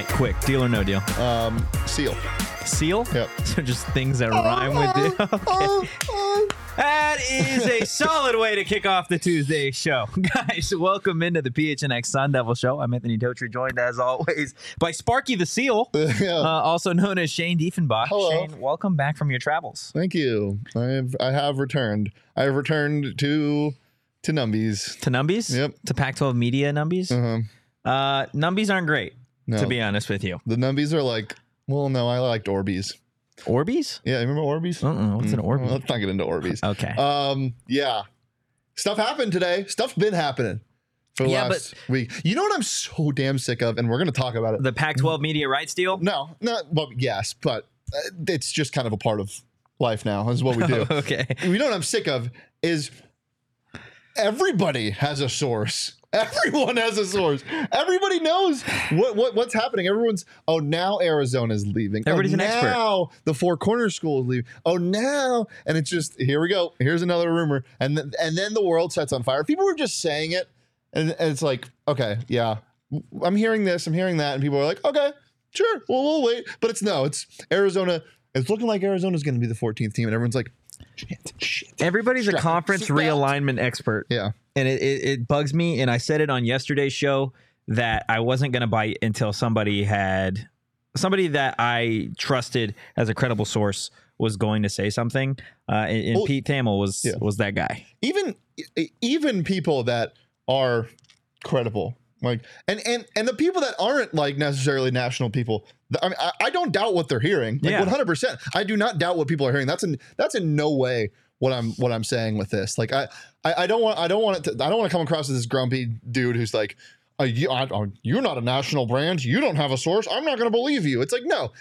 All right, quick. Deal or no deal? Um, seal. Seal? Yep. So just things that rhyme with deal. Okay. That is a solid way to kick off the Tuesday show. Guys, welcome into the PHNX Sun Devil Show. I'm Anthony Totri, joined as always by Sparky the Seal, Yeah. uh, also known as Shane Diefenbach. Hello. Shane, welcome back from your travels. Thank you. I have I have returned. I have returned to to Numbies. To Numbies? Yep. To Pac 12 Media Numbies? Uh-huh. Uh, Numbies aren't great, No, to be honest with you. the Numbies are like. Well, no, I liked Orbeez. Orbeez? Yeah, you remember Orbeez? Uh-uh. What's an Mm, Orbeez? well, let's not get into Orbeez. Okay. Um, yeah, stuff happened today. Stuff's been happening for the Yeah, last week. You know what I'm so damn sick of, and we're gonna talk about it. the Pac 12 Media Rights deal? no, not well, yes, but uh, it's just kind of a part of life now. This is what we do. okay. you know what I'm sick of is everybody has a source. Everyone has a source. Everybody knows what, what what's happening. Everyone's oh now Arizona's leaving. Everybody's oh, an expert. now the Four Corners School is leaving. Oh now and it's just here we go. Here's another rumor, and th- and then the world sets on fire. People were just saying it, and, and it's like okay, yeah, I'm hearing this, I'm hearing that, and people are like okay, sure, well we'll wait. But it's no, it's Arizona. It's looking like Arizona's going to be the 14th team, and everyone's like, shit, shit. Everybody's a conference strap. realignment expert. Yeah. and it, it, it bugs me. And I said it on yesterday's show that I wasn't going to bite until somebody had somebody that I trusted as a credible source was going to say something. Uh, and and Well, Pete Thamel was yeah. was that guy. even even people that are credible like and and and the people that aren't like necessarily national people i mean i, I don't doubt what they're hearing. Like Yeah. 100% i do not doubt what people are hearing. That's in that's in no way what i'm what i'm saying with this. Like i i, I don't want i don't want it to i don't want to come across as this grumpy dude who's like uh, you, I, uh, you're not a national brand. You don't have a source. I'm not going to believe you. It's like no.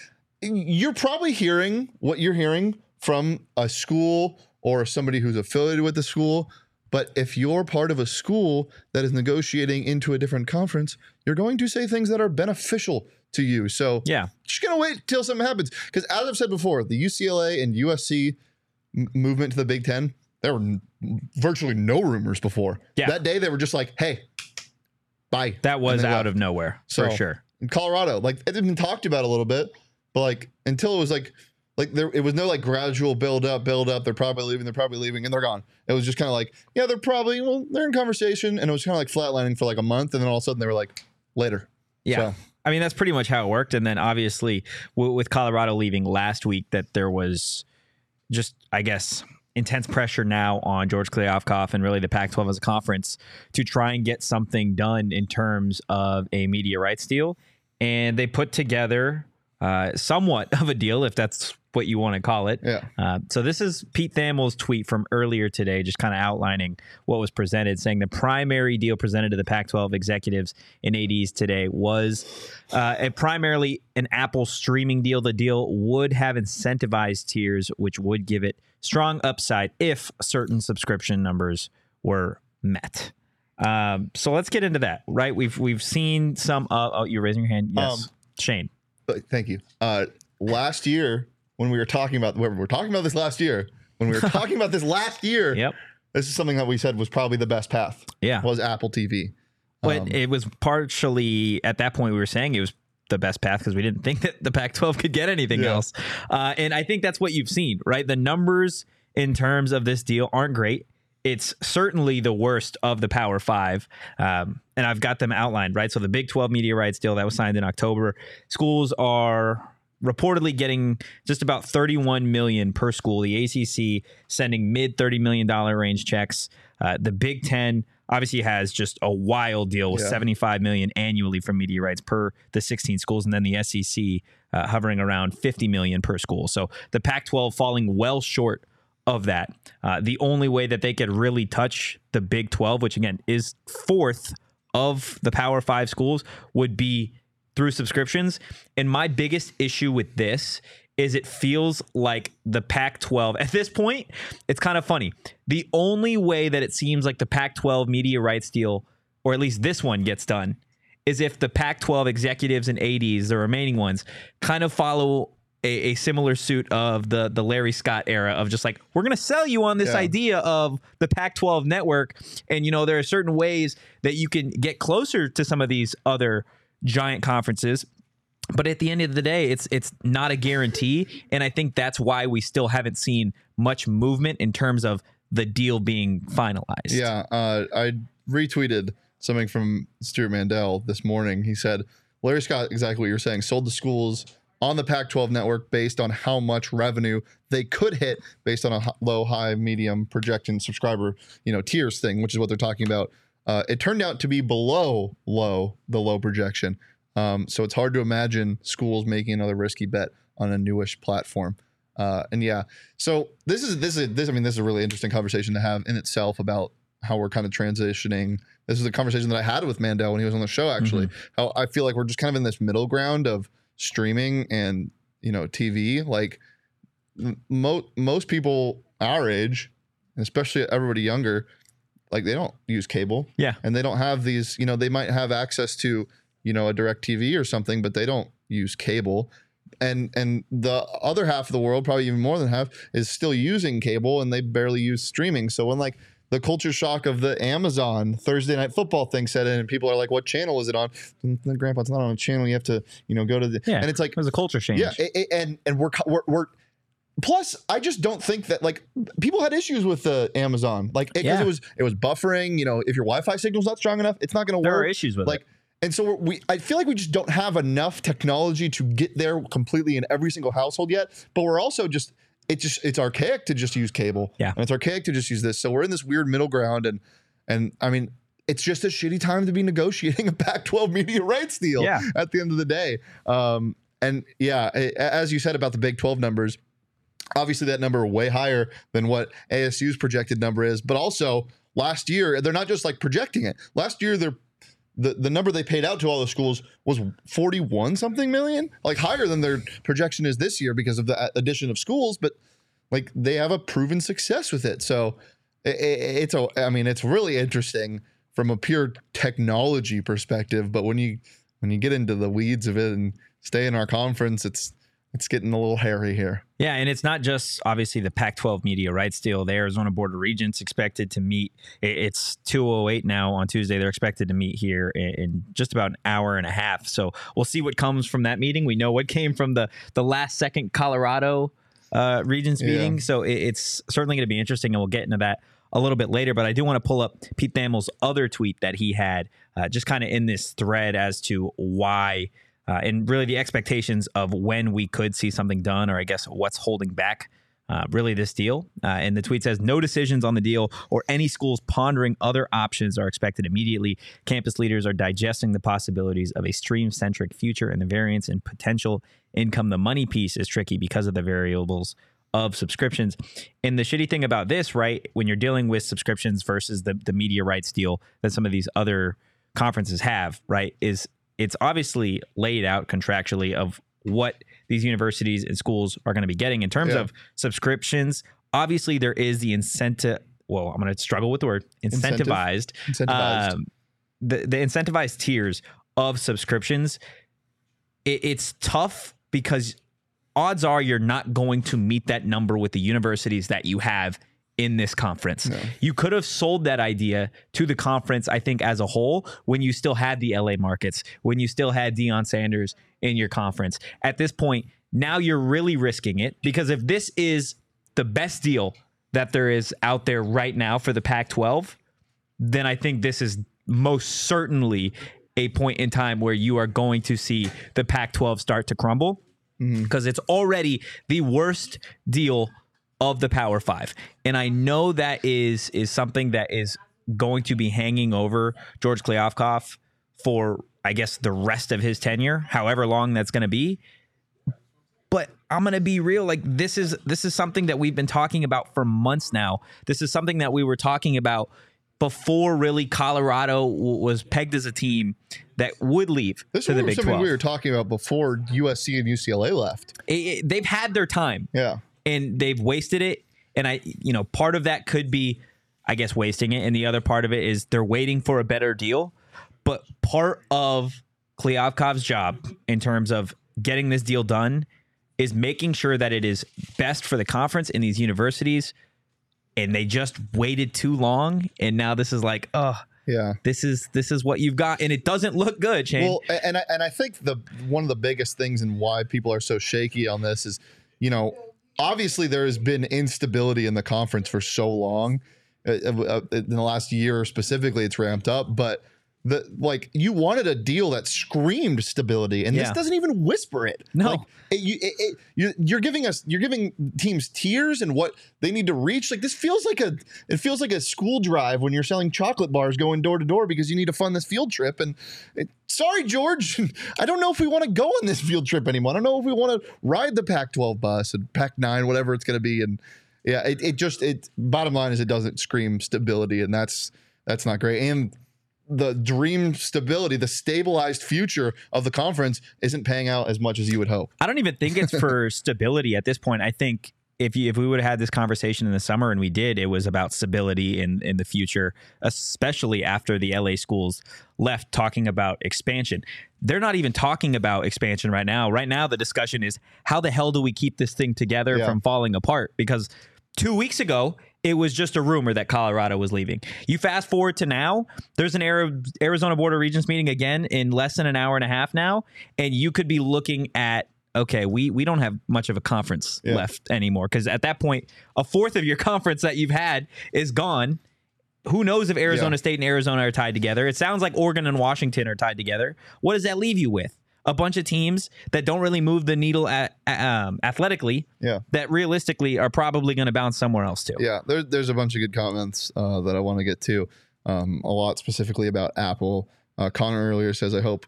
You're probably hearing what you're hearing from a school or somebody who's affiliated with the school. But if you're part of a school that is negotiating into a different conference, you're going to say things that are beneficial to you. So Yeah, just gonna wait till something happens. Because as I've said before, the UCLA and USC m- movement to the Big Ten, there were n- virtually no rumors before. Yeah. That day they were just like, "Hey, bye." that was out left. of nowhere So- for sure. in Colorado. Like it had been talked about a little bit, but like until it was like like there it was no like gradual build up, build up. They're probably leaving, they're probably leaving, and they're gone. It was just kind of like, yeah, they're probably well, they're in conversation, and it was kind of like flatlining for like a month, and then all of a sudden they were like later. Yeah. So- I mean, that's pretty much how it worked. And then obviously, w- with Colorado leaving last week, that there was just, I guess, intense pressure now on George Kliavkoff and really the Pac 12 as a conference to try and get something done in terms of a media rights deal. And they put together uh, somewhat of a deal, if that's what you want to call it. Yeah. Uh, so this is Pete Thamel's tweet from earlier today, just kind of outlining what was presented, saying the primary deal presented to the Pac-12 executives and ADs today was uh, a primarily an Apple streaming deal. The deal would have incentivized tiers, which would give it strong upside if certain subscription numbers were met. Um, so let's get into that. Right? We've we've seen some. Uh, oh, you're raising your hand. Yes, Um, Shane. Thank you. Uh, last year when we were talking about we were talking about this last year when we were talking about this last year, Yep. this is something that we said was probably the best path Yeah. was Apple TV. But Um, it was partially at that point we were saying it was the best path because we didn't think that the Pac 12 could get anything Yeah. else. Uh, and I think that's what you've seen, right? The numbers in terms of this deal aren't great. It's certainly the worst of the Power Five. Um, and I've got them outlined, right? So the Big 12 media rights deal that was signed in October, schools are reportedly getting just about 31 million per school. The ACC sending mid 30 million dollar range checks. Uh, the Big 10 obviously has just a wild deal with Yeah. 75 million annually from media rights per the 16 schools and then the SEC uh, hovering around 50 million per school. So the Pac-12 falling well short of that. Uh, the only way that they could really touch the Big 12, which again is fourth of the Power 5 schools would be through subscriptions. And my biggest issue with this is it feels like the Pac 12, at this point, it's kind of funny. The only way that it seems like the Pac 12 media rights deal, or at least this one, gets done is if the Pac 12 executives and ADs, the remaining ones, kind of follow. A, a similar suit of the the Larry Scott era of just like we're gonna sell you on this Yeah. idea of the Pac-12 network, and you know there are certain ways that you can get closer to some of these other giant conferences but at the end of the day it's it's not a guarantee and i think that's why we still haven't seen much movement in terms of the deal being finalized Yeah, uh, I retweeted something from Stewart Mandel this morning. He said, Larry Scott, exactly what you're saying, sold the schools on the Pac 12 network based on how much revenue they could hit based on a low, high, medium projection subscriber, you know, tiers thing, which is what they're talking about. Uh, it turned out to be below low, the low projection. Um, so it's hard to imagine schools making another risky bet on a newish platform. Uh, and yeah, so this is this is this. I mean, this is a really interesting conversation to have in itself about how we're kind of transitioning. This is a conversation that I had with Mandel when he was on the show. Actually, how I feel like we're just kind of in this middle ground of streaming and you know TV. Like most most people our age, especially everybody younger, like they don't use cable. Yeah. And they don't have these you know they might have access to you know a direct tv or something but they don't use cable. And and the other half of the world probably even more than half is still using cable and they barely use streaming. So when like the culture shock of the amazon thursday night football thing set in and people are like what channel is it on grandpa it's not on a channel you have to you know go to the yeah and it's like it was a culture change yeah, and and we're, we're we're plus I just don't think that like people had issues with the Amazon like because Yeah. it was it was buffering. You know, if your Wi-Fi signal's not strong enough, it's not going to work. there are issues with like it and so we I feel like we just don't have enough technology to get there completely in every single household yet. But we're also just it just it's archaic to just use cable. Yeah. and it's archaic to just use this. So we're in this weird middle ground, and and I mean. It's just a shitty time to be negotiating a Pac-12 media rights deal. Yeah. At the end of the day, um, and yeah, as you said about the Big 12 numbers, obviously that number way higher than what ASU's projected number is. But also last year, they're not just like projecting it. Last year, they're the, the number they paid out to all the schools was 41 something million, like higher than their projection is this year because of the addition of schools. But like they have a proven success with it. So i i- it's a, I mean, it's really interesting from a pure technology perspective. But when you when you get into the weeds of it and stay in our conference, it's it's getting a little hairy here. Yeah, and it's not just obviously the Pac-12 media rights deal. The Arizona Board of Regents expected to meet. It's 2:08 now on Tuesday. They're expected to meet here in, just about an hour and a half. So we'll see what comes from that meeting. We know what came from the the last second Colorado uh, Regents Yeah. meeting. So it, it's certainly going to be interesting, and we'll get into that a little bit later. But I do want to pull up Pete Thamel's other tweet that he had, uh, just kind of in this thread as to why uh, and really the expectations of when we could see something done, or I guess what's holding back uh, really this deal. Uh, and the tweet says no decisions on the deal or any schools pondering other options are expected immediately. Campus leaders are digesting the possibilities of a stream centric future, and the variance in potential income. The money piece is tricky because of the variables of subscriptions. And the shitty thing about this, right, when you're dealing with subscriptions versus the, the media rights deal that some of these other conferences have, right, is it's obviously laid out contractually of what these universities and schools are going to be getting in terms Yeah. of subscriptions. Obviously, there is the incentive. Well, I'm going to struggle with the word incentivized. Incentivized. Um, the the incentivized tiers of subscriptions. It, it's tough because odds are you're not going to meet that number with the universities that you have in this conference. You could have sold that idea to the conference, I think, as a whole, when you still had the LA markets, when you still had Deion Sanders in your conference. At this point, now you're really risking it because if this is the best deal that there is out there right now for the Pac 12, then I think this is most certainly a point in time where you are going to see the Pac 12 start to crumble mm-hmm. because it's already the worst deal of the Power Five. And I know that is is something that is going to be hanging over George Kliavkoff for I guess the rest of his tenure, however long that's going to be. But I'm going to be real like this is this is something that we've been talking about for months now. This is something that we were talking about before really Colorado w- was pegged as a team that would leave This to the Big something 12. we were talking about before USC and UCLA left. It- it- they've had their time Yeah. And they've wasted it. And I, you know, part of that could be, I guess, wasting it, and the other part of it is they're waiting for a better deal. But part of Kliavkoff's job in terms of getting this deal done is making sure that it is best for the conference in these universities. And they just waited too long, and now this is like, oh, Yeah. this is this is what you've got, and it doesn't look good, Shane. Well, and I, and I think the one of the biggest things and why people are so shaky on this is, you know, obviously there has been instability in the conference for so long. Uh, uh, in the last year specifically, it's ramped up, but the like you wanted a deal that screamed stability, and this doesn't even whisper it. No. Like, it, you, it, it, you're, you're giving us you're giving teams tiers and what they need to reach. Like this feels like a it feels like a school drive when you're selling chocolate bars going door to door because you need to fund this field trip. And it, sorry, George, I don't know if we want to go on this field trip anymore. I don't know if we want to ride the Pac-12 bus and Pac-9, whatever it's going to be. And yeah, it, it just it bottom line is it doesn't scream stability, and that's that's not great. And the dream stability, the stabilized future of the conference isn't paying out as much as you would hope. I don't even think it's for stability at this point. I think if you, if we would have had this conversation in the summer and we did, it was about stability in in the future, especially after the LA schools left talking about expansion. They're not even talking about expansion right now. Right now, the discussion is how the hell do we keep this thing together Yeah. from falling apart? Because two weeks ago, it was just a rumor that Colorado was leaving. You fast forward to now, there's an Arizona Board of Regents meeting again in less than an hour and a half now, and you could be looking at okay, we we don't have much of a conference Yeah. left anymore because at that point, a fourth of your conference that you've had is gone. Who knows if Arizona Yeah. State and Arizona are tied together? It sounds like Oregon and Washington are tied together. What does that leave you with? A bunch of teams that don't really move the needle at, um, athletically Yeah. that realistically are probably going to bounce somewhere else too. Yeah, there, there's a bunch of good comments uh, that I want to get to. Um, a lot specifically about Apple. Uh, Connor earlier says, I hope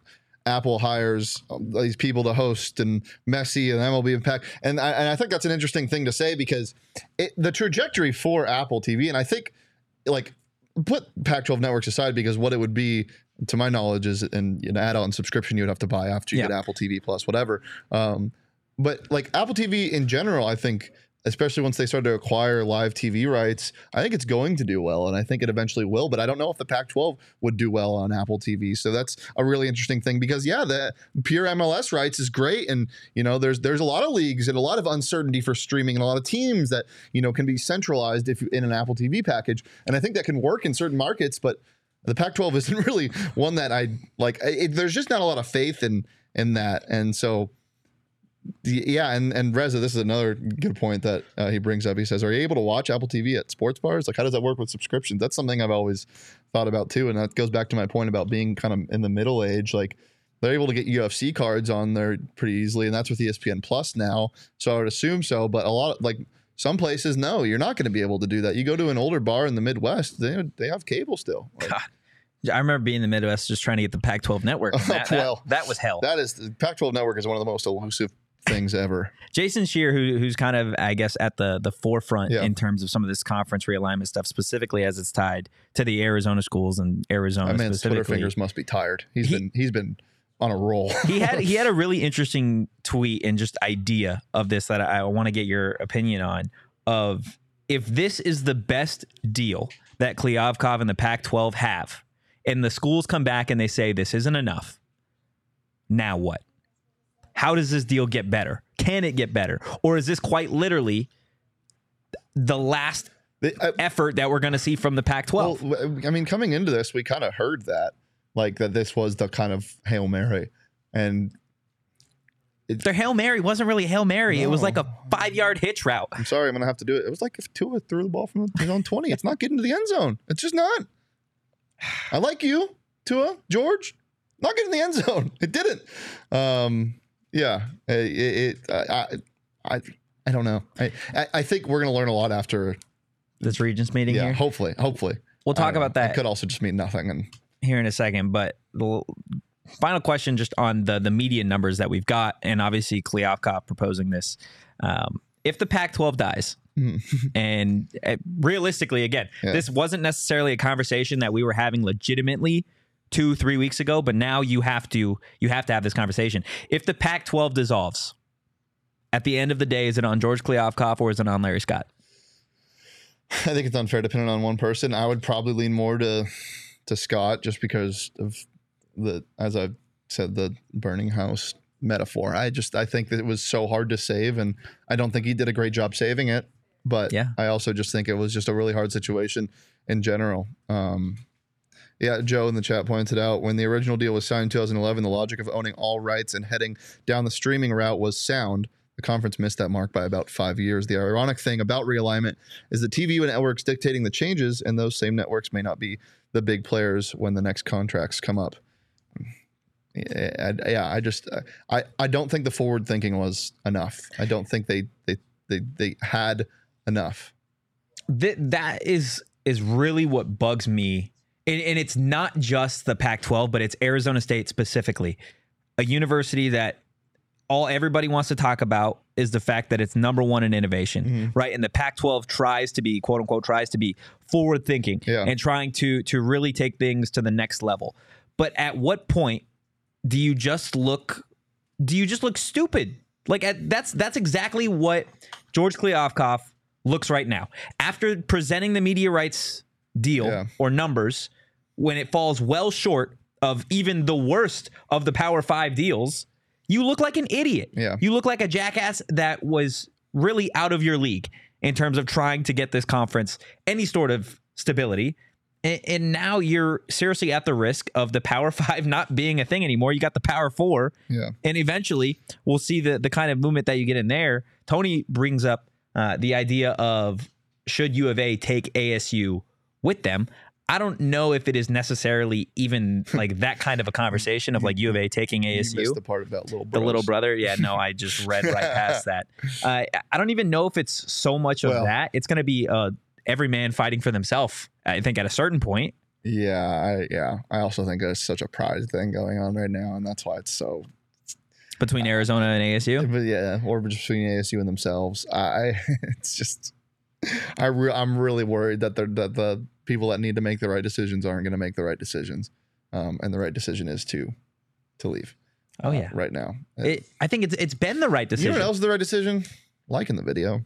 Apple hires um, these people to host and Messi and MLB Impact. And I, and I think that's an interesting thing to say because it, the trajectory for Apple TV, and I think like put Pac 12 networks aside because what it would be, to my knowledge, is an, an add on subscription you would have to buy after you Yeah. get Apple TV Plus, whatever. Um, but like Apple TV in general, I think, especially once they start to acquire live TV rights, I think it's going to do well, and I think it eventually will. But I don't know if the Pac-12 would do well on Apple TV. So that's a really interesting thing because yeah, the pure MLS rights is great, and you know there's there's a lot of leagues and a lot of uncertainty for streaming and a lot of teams that you know can be centralized if you in an Apple TV package, and I think that can work in certain markets, but. The Pac-12 isn't really one that I like. It, there's just not a lot of faith in in that, and so yeah, and and Reza, this is another good point that uh, he brings up. He says, "Are you able to watch Apple TV at sports bars? Like, how does that work with subscriptions?" That's something I've always thought about too, and that goes back to my point about being kind of in the middle age. Like, they're able to get UFC cards on there pretty easily, and that's with ESPN Plus now. So I would assume so, but a lot of like some places, no, you're not going to be able to do that. You go to an older bar in the Midwest, they they have cable still. Like, I remember being in the Midwest just trying to get the Pac-12 network. and that, that- Well, that was hell. that is the Pac-12 network is one of the most elusive things ever. Jason Scheer, who, who's kind of, I guess, at the the forefront Yeah. in terms of some of this conference realignment stuff, specifically as it's tied to the Arizona schools and Arizona That man's Twitter fingers must be tired. He's He- been he's been on a roll. he had he had a really interesting tweet and just idea of this that I, I want to get your opinion on. Of if this is the best deal that Kliavkoff and the Pac-12 have, and the schools come back and they say this isn't enough, now what? How does this deal get better? Can it get better, or is this quite literally the last They, I, effort that we're going to see from the Pac-12. well, I mean, coming into this, we kind of heard that, like that this was the kind of hail mary, and Their hail mary wasn't really hail mary. It was like a five-yard hitch route. I'm sorry, I'm gonna have to do it. It was like if Tua threw the ball from his own 20. It's not getting to the end zone. It's just not. I like you, Tua, George. Not getting to the end zone. It didn't. Um, yeah. It. it I, I. I don't know. I. I, think we're gonna learn a lot after. This Regents meeting Yeah. here. Hopefully. Hopefully. We'll talk don't know. about that It could also just mean nothing. And here in a second, but the final question just on the the media numbers that we've got, and obviously Kliavkoff proposing this. Um, if the Pac-12 dies, and uh, realistically, again, Yeah. this wasn't necessarily a conversation that we were having legitimately two, three weeks ago, but now you have to you have to have this conversation. If the Pac-12 dissolves, at the end of the day, is it on George Kliavkoff or is it on Larry Scott? I think it's unfair depending on one person. I would probably lean more to to Scott just because of the as I said the burning house metaphor. I just I think that it was so hard to save and I don't think he did a great job saving it. But Yeah. I also just think it was just a really hard situation in general. Um yeah, Joe in the chat pointed out when the original deal was signed in 2011, the logic of owning all rights and heading down the streaming route was sound. The conference missed that mark by about five years. The ironic thing about realignment is that TV networks dictating the changes, and those same networks may not be the big players when the next contracts come up. Yeah, I, just I I don't think the forward thinking was enough. I don't think they they they, they had enough. That that is is really what bugs me, and, and it's not just the Pac-12, but it's Arizona State specifically, a university that all everybody wants to talk about is the fact that it's number one in innovation, mm-hmm. right? And the Pac-12 tries to be quote unquote tries to be forward thinking Yeah. and trying to to really take things to the next level. But at what point do you just look do you just look stupid? Like at, that's that's exactly what George Kliavkoff looks right now. After presenting the media rights deal Yeah. or numbers, when it falls well short of even the worst of the Power Five deals, you look like an idiot. Yeah. You look like a jackass that was really out of your league in terms of trying to get this conference any sort of stability. And, and now you're seriously at the risk of the Power Five not being a thing anymore. You got the Power Four Yeah. and eventually we'll see the the kind of movement that you get in there. Tony brings up uh, the idea of should U of A take ASU with them. I don't know if it is necessarily even like that kind of a conversation of like U of A taking ASU. the part of that little The little brother, yeah, no, I just read right past that. Uh, I don't even know if it's so much of Well- that. It's going to be uh, every man fighting for themselves. I think at a certain point. Yeah, I, yeah. I also think there's such a pride thing going on right now, and that's why it's so. Between Arizona and ASU, But yeah, or between ASU and themselves, I. It's just, I re- I'm really worried that they're that the people that need to make the right decisions aren't going to make the right decisions, um, and the right decision is to, to leave. oh uh, yeah, right now. it, I think it's it's been the right decision. you know what else is the right decision? Liking the video. Hit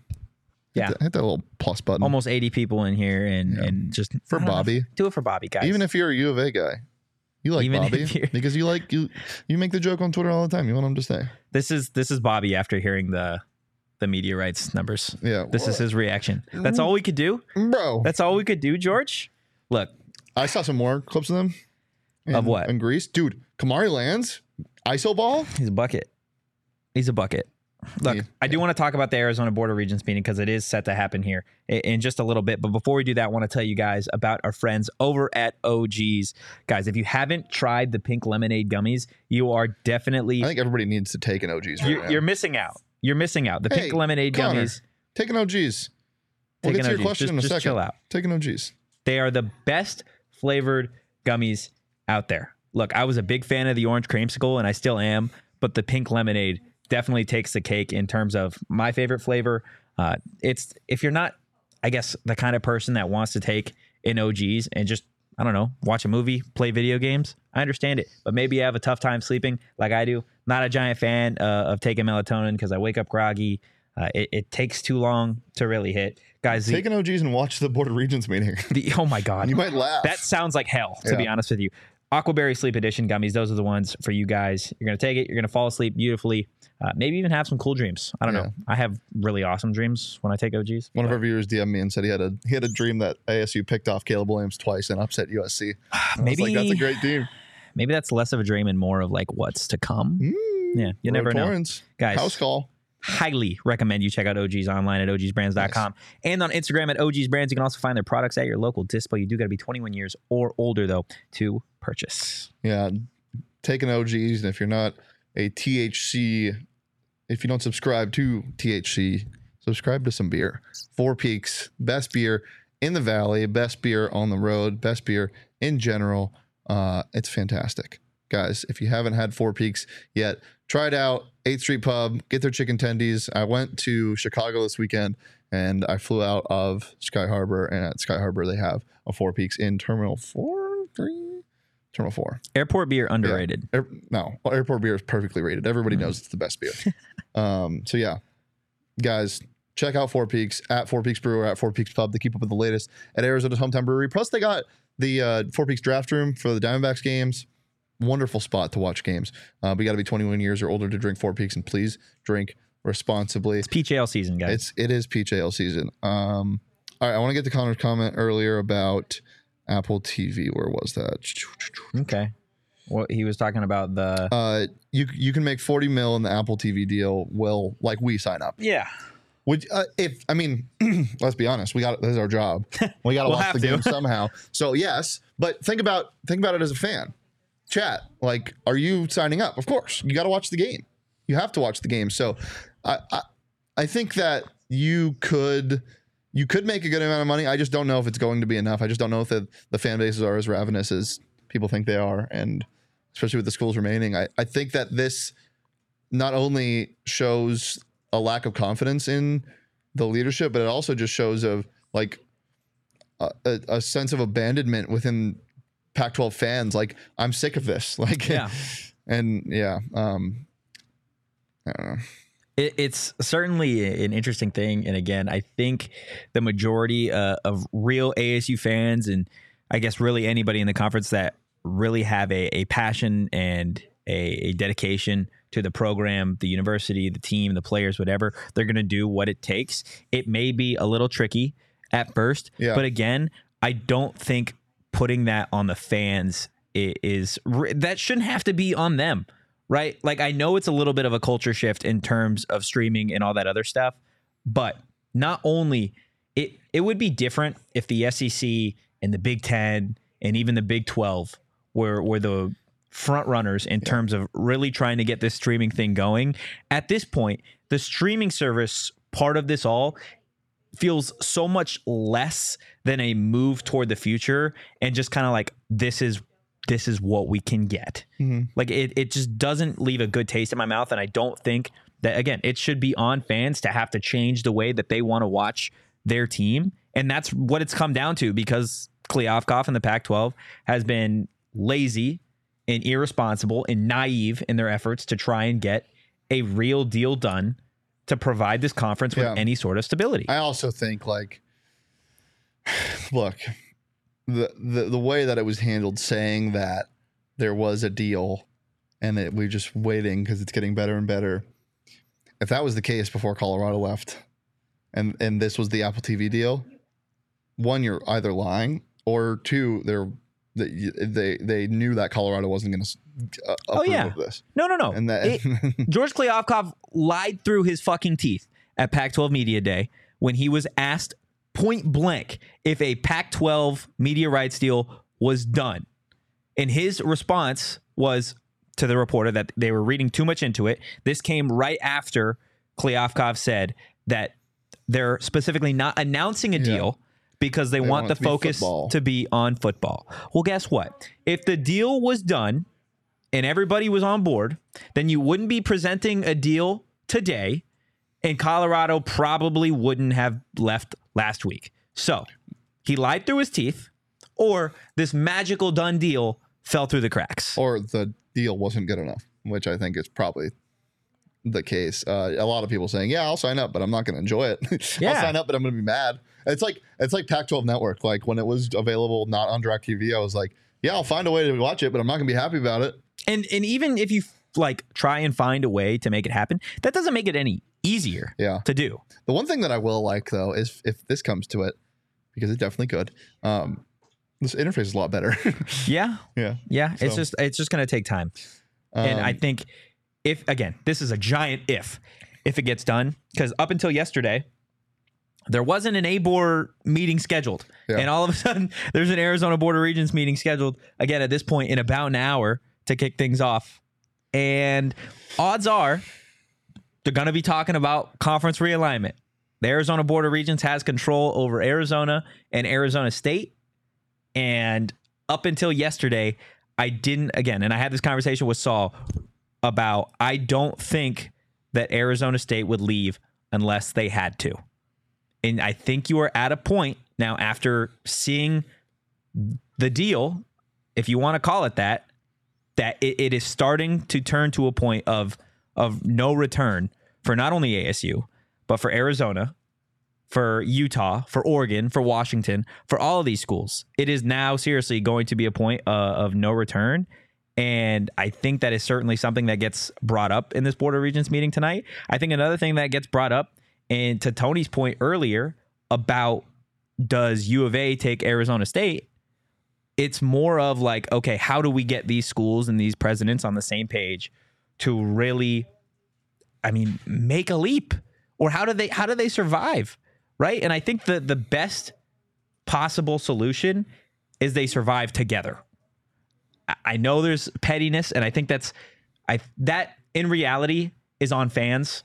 Yeah. the- hit that little plus button. Almost 80 people in here, and Yeah. and just For don't know, Bobby. do it for Bobby, guys. Even if you're a U of A guy, you like Even Bobby because you like you you make the joke on Twitter all the time. You want him to stay. this is this is Bobby after hearing the the media rights numbers. Yeah. This is his reaction. That's mm, all we could do. bro. That's all we could do, George. Look, I saw some more clips of them. Of what? In Greece, dude. Kamari lands iso ball. he's a bucket. He's a bucket. Look, Yeah. I do want to talk about the Arizona Board of Regents meeting because it is set to happen here i- in just a little bit. But before we do that, I want to tell you guys about our friends over at OGs. Guys, if you haven't tried the pink lemonade gummies, you are definitely I think everybody needs to take an OGs. Right you're, now. you're missing out. You're missing out. The Hey, pink lemonade Connor, gummies. take an OGs. We'll Take get an to your OGs. question Just- in a just second. chill out. Take an OGs. They are the best flavored gummies out there. Look, I was a big fan of the orange creamsicle and I still am, but the pink lemonade definitely takes the cake in terms of my favorite flavor. Uh, it's if you're not, I guess, the kind of person that wants to take in OGs and just I don't know, watch a movie, play video games. I understand it, but maybe you have a tough time sleeping, like I do. Not a giant fan uh, of taking melatonin because I wake up groggy. Uh, it, it takes too long to really hit, guys. The, Take an OGs and watch the Board of Regents meeting. the oh my god, you might laugh. that sounds like hell, to be honest with you. Aquaberry Sleep Edition gummies, those are the ones for you guys. You're going to take it, you're going to fall asleep beautifully. Uh, maybe even have some cool dreams. I don't Yeah. know. I have really awesome dreams when I take OGs. One of our viewers DM'd me and said he had a he had a dream that ASU picked off Caleb Williams twice and upset USC. Maybe like, that's a great team. maybe that's less of a dream and more of like what's to come. Yeah, you never know, guys. House call. highly recommend you check out OGs online at ogsbrands.com and on Instagram at OGs Brands. You can also find their products at your local display. You do got to be 21 years or older though to purchase. Yeah, taking OGs, and if you're not a THC, if you don't subscribe to THC, subscribe to some beer. Four Peaks, best beer in the valley, best beer on the road, best beer in general. Uh, it's fantastic, guys. If you haven't had Four Peaks yet, try it out. 8th Street Pub, get their chicken tendies. I went to Chicago this weekend and I flew out of Sky Harbor, and at Sky Harbor they have a Four Peaks in Terminal Four, Three, Terminal Four. Airport beer underrated. Air, no, airport beer is perfectly rated. Everybody knows it's the best beer. um, so yeah, guys, check out Four Peaks at Four Peaks Brewer at Four Peaks Pub to keep up with the latest at Arizona's hometown brewery. Plus, they got the uh, Four Peaks draft room for the Diamondbacks games. Wonderful spot to watch games. Uh, but you got to be 21 years or older to drink Four Peaks, and please drink responsibly. It's peach ale season, guys. It's it is peach ale season. Um, all right, I want to get to Connor's comment earlier about Apple TV. Where was that? okay. Well, he was talking about the uh, you you can make 40 mil in the Apple TV deal. Will like we sign up? yeah. Would uh, if I mean, let's be honest, we got this is our job. We got to We'll watch the to. game somehow. So yes, but think about think about it as a fan. Chat like, are you signing up? Of course, you got to watch the game. You have to watch the game. So, I, I I think that you could you could make a good amount of money. I just don't know if it's going to be enough. I just don't know if the, the fan bases are as ravenous as people think they are, and especially with the schools remaining. I, I think that this not only shows a lack of confidence in the leadership, but it also just shows of like a, a, a sense of abandonment within Pac-12 fans. Like I'm sick of this. Like Yeah. and yeah, um, I don't know. It, it's certainly an interesting thing, and again, I think the majority uh, of real ASU fans, and I guess really anybody in the conference that really have a, a passion and a, a dedication to the program, the university, the team, the players, whatever, they're going to do what it takes. It may be a little tricky at first, Yeah. but again, I don't think putting that on the fans is that shouldn't have to be on them right? Like I know it's a little bit of a culture shift in terms of streaming and all that other stuff, but not only it it would be different if the SEC and the Big 10 and even the Big 12 were were the front runners in terms of really trying to get this streaming thing going. At this point, the streaming service part of this all feels so much less than a move toward the future and just kind of like this is this is what we can get. Mm-hmm. Like it it just doesn't leave a good taste in my mouth and I don't think that again it should be on fans to have to change the way that they want to watch their team and that's what it's come down to because Kliavkoff and the Pac-12 has been lazy and irresponsible and naive in their efforts to try and get a real deal done to provide this conference with Yeah. any sort of stability. I also think like look, the the the way that it was handled saying that there was a deal and that we're just waiting because it's getting better and better. If that was the case before Colorado left and and this was the Apple TV deal, one you're either lying or two they're they they, they knew that Colorado wasn't going to uh, Oh, yeah. this. no, no, no. And that It- George Kliavkoff lied through his fucking teeth at Pac 12 Media Day when he was asked point blank if a Pac 12 media rights deal was done. And his response was to the reporter that they were reading too much into it. This came right after Kliavkoff said that they're specifically not announcing a deal because they, want, want the to focus football. to be on football. Well, guess what? If the deal was done and everybody was on board, then you wouldn't be presenting a deal today, and Colorado probably wouldn't have left last week. So he lied through his teeth, or this magical done deal fell through the cracks. or the deal wasn't good enough, which I think is probably the case. Uh, a lot of people saying, "Yeah, I'll sign up, but I'm not going to enjoy it. Yeah. I'll sign up, but I'm going to be mad." It's like it's like Pac-12 Network. Like when it was available not on DirecTV, I was like, "Yeah, I'll find a way to watch it, but I'm not going to be happy about it." And and even if you like try and find a way to make it happen. That doesn't make it any easier Yeah. to do. The one thing that I will like though is if this comes to it, because it definitely could. Um, this interface is a lot better. Yeah, yeah. yeah. It's just it's just going to take time. and I Um, think if again, this is a giant if if it gets done because up until yesterday there wasn't an ABOR meeting scheduled. Yeah. And all of a sudden there's an Arizona Board of Regents meeting scheduled again at this point in about an hour to kick things off. And odds are they're going to be talking about conference realignment. The Arizona Board of Regents has control over Arizona and Arizona State. And up until yesterday, I didn't, again, and I had this conversation with Saul about I don't think that Arizona State would leave unless they had to. And I think you are at a point now after seeing the deal, if you want to call it that, that it, it is starting to turn to a point of of no return for not only ASU, but for Arizona, for Utah, for Oregon, for Washington, for all of these schools. It is now seriously going to be a point uh, of no return. And I think that is certainly something that gets brought up in this Board of Regents meeting tonight. I think another thing that gets brought up, and to Tony's point earlier about does U of A take Arizona State? It's more of like, okay, how do we get these schools and these presidents on the same page to really, I mean, make a leap? Or how do they how do they survive? Right? And I think the the best possible solution is they survive together. I- know there's pettiness, and I think that's I that in reality is on fans.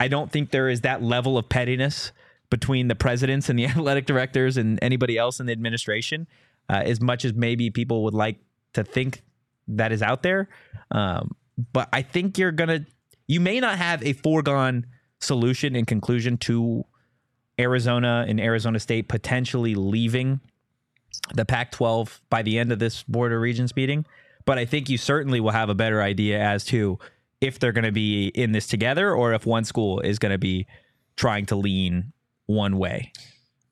I don't think there is that level of pettiness between the presidents and the athletic directors and anybody else in the administration, uh, as much as maybe people would like to think that is out there. Um, but I think you're gonna, you may not have a foregone solution in conclusion to Arizona and Arizona State potentially leaving the Pac 12 by the end of this Board of Regents meeting. But I think you certainly will have a better idea as to if they're going to be in this together or if one school is going to be trying to lean one way.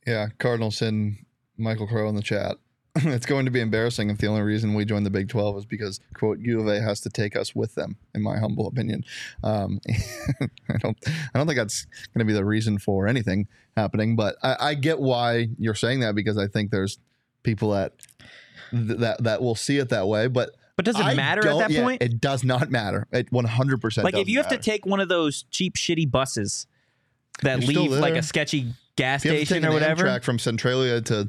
Yeah, Cardinals and Michael Crow in the chat. it's going to be embarrassing if the only reason we joined the Big 12 is because, quote, U of A has to take us with them, in my humble opinion. Um, I don't I don't think that's going to be the reason for anything happening, but I, I get why you're saying that because I think there's people that that that will see it that way. But But does it I matter at that yeah, point? It does not matter. It 100% like if you have to take one of those cheap, shitty buses that You're leave like a sketchy gas If you have to station or whatever, Amtrak from Centralia to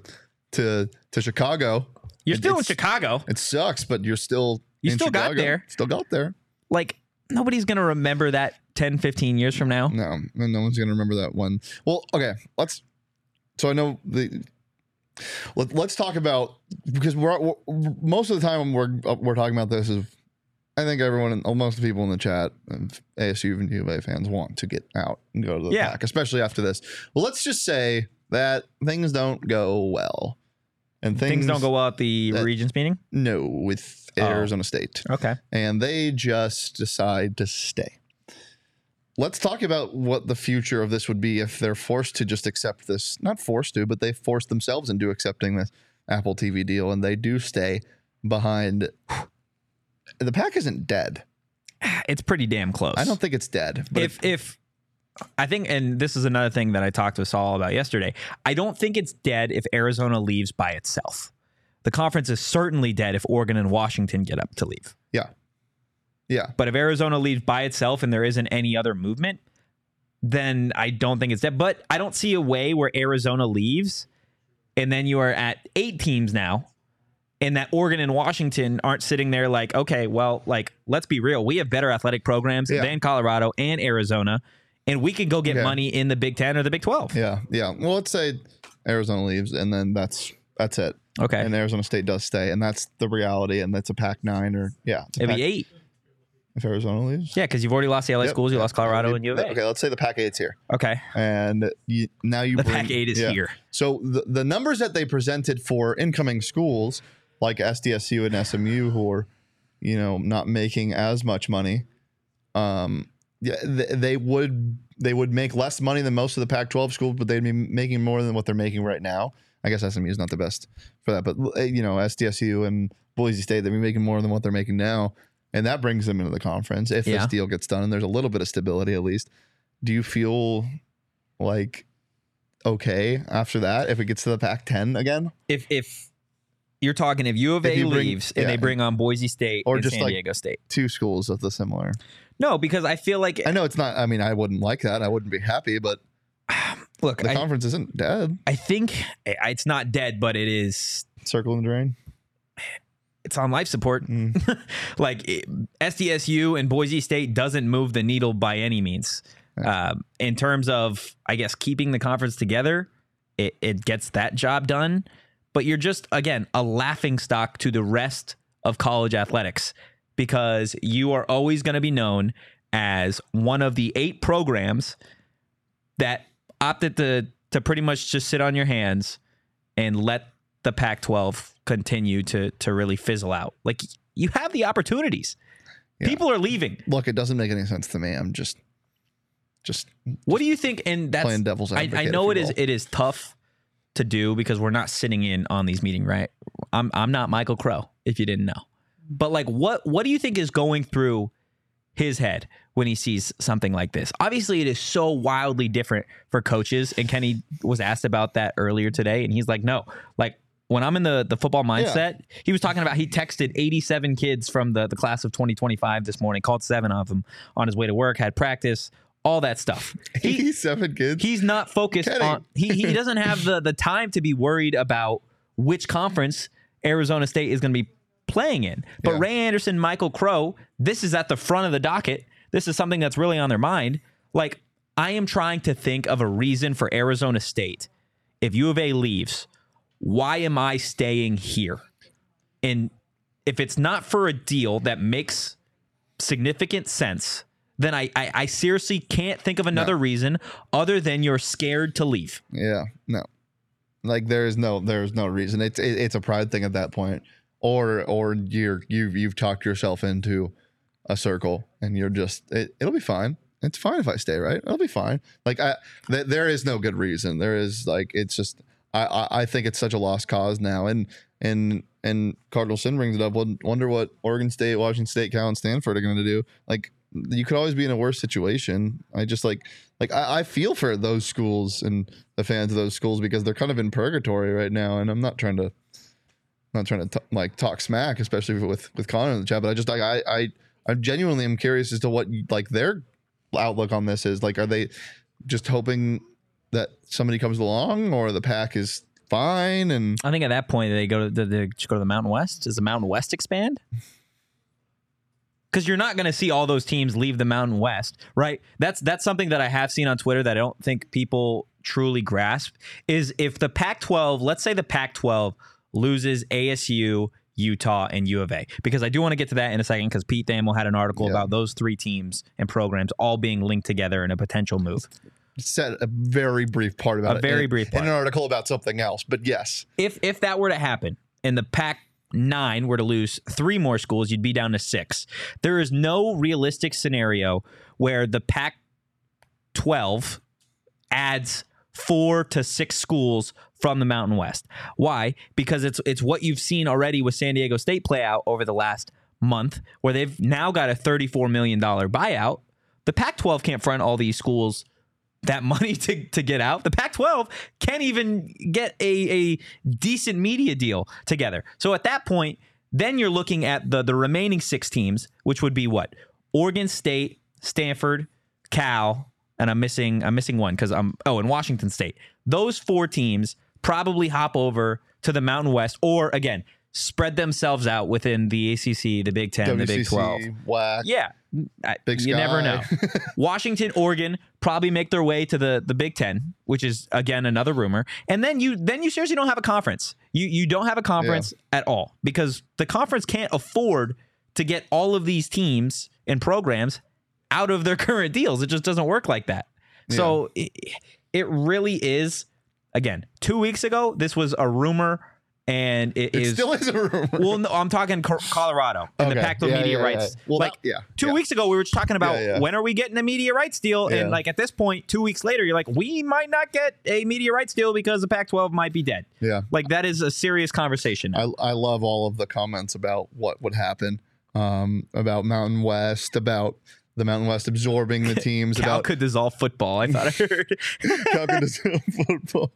to to Chicago, you're still in Chicago. It sucks, but you're still You still got there. Still got there. Like nobody's going to remember that 10, 15 years from now. No, no no one's gonna remember that one. Well, okay, let's. So I know the. Let, let's talk about because we're, we're most of the time we're we're talking about this is. I think everyone, most of the people in the chat, and ASU and U of A fans want to get out and go to the Yeah. pack, especially after this. Well, let's just say that things don't go well, and things, Things, don't go well at the that- Regents meeting. No, with Oh. Arizona State. Okay. and they just decide to stay. Let's talk about what the future of this would be if they're forced to just accept this. Not forced to, but they force themselves into accepting this Apple TV deal and they do stay behind. The pack isn't dead. It's pretty damn close. I don't think it's dead. But if if I think, and this is another thing that I talked to Saul about yesterday. I don't think it's dead if Arizona leaves by itself. The conference is certainly dead if Oregon and Washington get up to leave. yeah, yeah, But if Arizona leaves by itself and there isn't any other movement, then I don't think it's dead. But I don't see a way where Arizona leaves and then you are at eight teams now. And that Oregon and Washington aren't sitting there like, okay, well, like, let's be real. We have better athletic programs Yeah. than Colorado and Arizona, and we can go get Okay. money in the Big Ten or the Big 12. yeah, yeah. Well, let's say Arizona leaves, and then that's that's it. Okay. And Arizona State does stay, and that's the reality, and that's a Pac nine or yeah. It'd Pac- be eight. if Arizona leaves. Yeah, because you've already lost the LA Yep. schools, you Yeah. lost Colorado and U of A. Okay, let's say the Pac eight's here. Okay. and you, now you The bring, Pac 8 is yeah. here. So the, the numbers that they presented for incoming schools like SDSU and SMU who are, you know, not making as much money, um, they, they would they would make less money than most of the Pac-12 schools, but they'd be making more than what they're making right now. I guess SMU is not the best for that, but uh, you know, SDSU and Boise State they'd be making more than what they're making now. and that brings them into the conference if Yeah. this deal gets done and there's a little bit of stability at least. Do you feel like okay after that if it gets to the Pac-10 again, If if you're talking if U of If A you bring- leaves and yeah. they bring on Boise State Or and just San like- Diego State. two schools of the similar? No, because I feel like I know it's not. I mean, I wouldn't like that. I wouldn't be happy, but look, the I, conference isn't dead. I think eh, it's not dead, but it is Circle in the drain. it's on life support. Mm. like it, SDSU and Boise State doesn't move the needle by any means. Um, in terms of, I guess, keeping the conference together, it, it gets that job done. But you're just again a laughing stock to the rest of college athletics because you are always going to be known as one of the eight programs that opted to to pretty much just sit on your hands and let the Pac-12 continue to to really fizzle out. Like you have the opportunities. Yeah. People are leaving. Look, it doesn't make any sense to me. I'm just, just What do you think? And that's playing devil's I, advocate. I if know it is will. it is tough to do because we're not sitting in on these meetings, right? I'm I'm not Michael Crow, if you didn't know. But like what what do you think is going through his head when he sees something like this? Obviously it is so wildly different for coaches. And Kenny was asked about that earlier today, and he's like, no, like when I'm in the the football mindset, he was talking about he texted 87 kids from the, the class of 2025 this morning, called seven of them on his way to work, had practice, all that stuff. He, 87 kids. he's not focused Kenny. on he he doesn't have the the time to be worried about which conference Arizona State is going to be playing in. But Yeah. Ray Anderson, Michael Crow, this is at the front of the docket. This is something that's really on their mind. Like I am trying to think of a reason for Arizona State if U of A leaves, why am I staying here? And if it's not for a deal that makes significant sense, then I, I, I seriously can't think of another reason other than you're scared to leave. Yeah, no. Like there is no there is no reason. It's it, it's a pride thing at that point, or or you're you've you've talked yourself into a circle and you're just it, it'll be fine. It's fine if I stay, right? It'll be fine. Like I th- there is no good reason. There is like it's just I, I I think it's such a lost cause now. And and and Cardinal Sin brings it up. Won- Wonder what Oregon State, Washington State, Cal, and Stanford are going to do. Like you could always be in a worse situation. I just like like I, I feel for those schools and the fans of those schools because they're kind of in purgatory right now, and I'm not trying to not trying to t- like talk smack, especially with with Connor in the chat. But I just like I I I genuinely am curious as to what like their outlook on this is. Like, are they just hoping that somebody comes along, or the pack is fine? And I think at that point they go to they, they go to the Mountain West. Does the Mountain West expand? Because you're not going to see all those teams leave the Mountain West, right? That's that's something that I have seen on Twitter that I don't think people truly grasp. Is if the Pac-12, let's say the Pac-12 loses ASU, Utah, and U of A, because I do want to get to that in a second. Because Pete Thamel had an article Yeah. about those three teams and programs all being linked together in a potential move. said a very brief part about A it. very in- brief in an article about something else. But yes, if if that were to happen and the Pac nine were to lose three more schools, you'd be down to six. There is no realistic scenario where the Pac twelve adds four to six schools from the Mountain West. Why? Because it's it's what you've seen already with San Diego State play out over the last month, where they've now got a thirty-four million dollar buyout. The Pac-12 can't front all these schools that money to, to get out. The Pac 12 can't even get a, a decent media deal together. So at that point, then you're looking at the, the remaining six teams, which would be what? Oregon State, Stanford, Cal, and I'm missing I'm missing one because I'm oh, in Washington State. Those four teams probably hop over to the Mountain West or again, spread themselves out within the ACC, the Big 10, the Big 12. WCC, whack. Yeah. I- Big you never know. Washington, Oregon probably make their way to the the Big 10, which is again another rumor. And then you then you seriously don't have a conference. You you don't have a conference at all because the conference can't afford to get all of these teams and programs out of their current deals. It just doesn't work like that. So it, it really is again, 2 weeks ago this was a rumor and it It is still is a rumor. well, no, I'm talking Co- Colorado and the Okay. Pac-12 Yeah, media yeah, rights. yeah. Well, like yeah, two yeah. weeks ago, we were just talking about Yeah, yeah. when are we getting a media rights deal, Yeah. and like at this point, two weeks later, you're like, we might not get a media rights deal because the Pac-12 might be dead. yeah. Like that is a serious conversation. I, I love all of the comments about what would happen um, about Mountain West, about the Mountain West absorbing the teams, Cal about could dissolve football. I thought I heard. Calcutta football.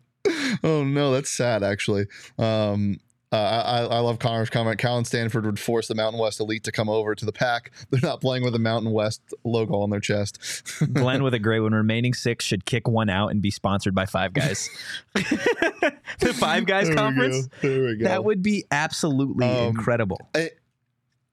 Oh no, that's sad actually. Um, uh, I, I love Connor's comment. Cal and Stanford would force the Mountain West elite to come over to the pack. They're not playing with the Mountain West logo on their chest. Glenn with a great one. Remaining six should kick one out and be sponsored by Five Guys. the Five Guys There we conference. go. There we go. That would be absolutely Um, incredible. I,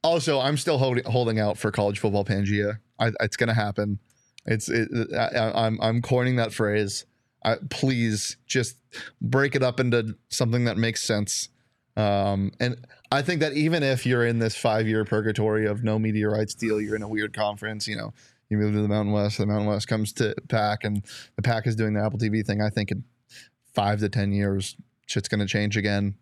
also, I'm still holding holding out for college football Pangea. I, it's to happen. It's it, I, I'm I'm coining that phrase. I, please just break it up into something that makes sense. Um, and I think that even if you're in this five year purgatory of no media rights deal, you're in a weird conference. You know, you move to the Mountain West. The Mountain West comes to Pack, and the Pack is doing the Apple TV thing. I think in five to ten years, shit's going to change again.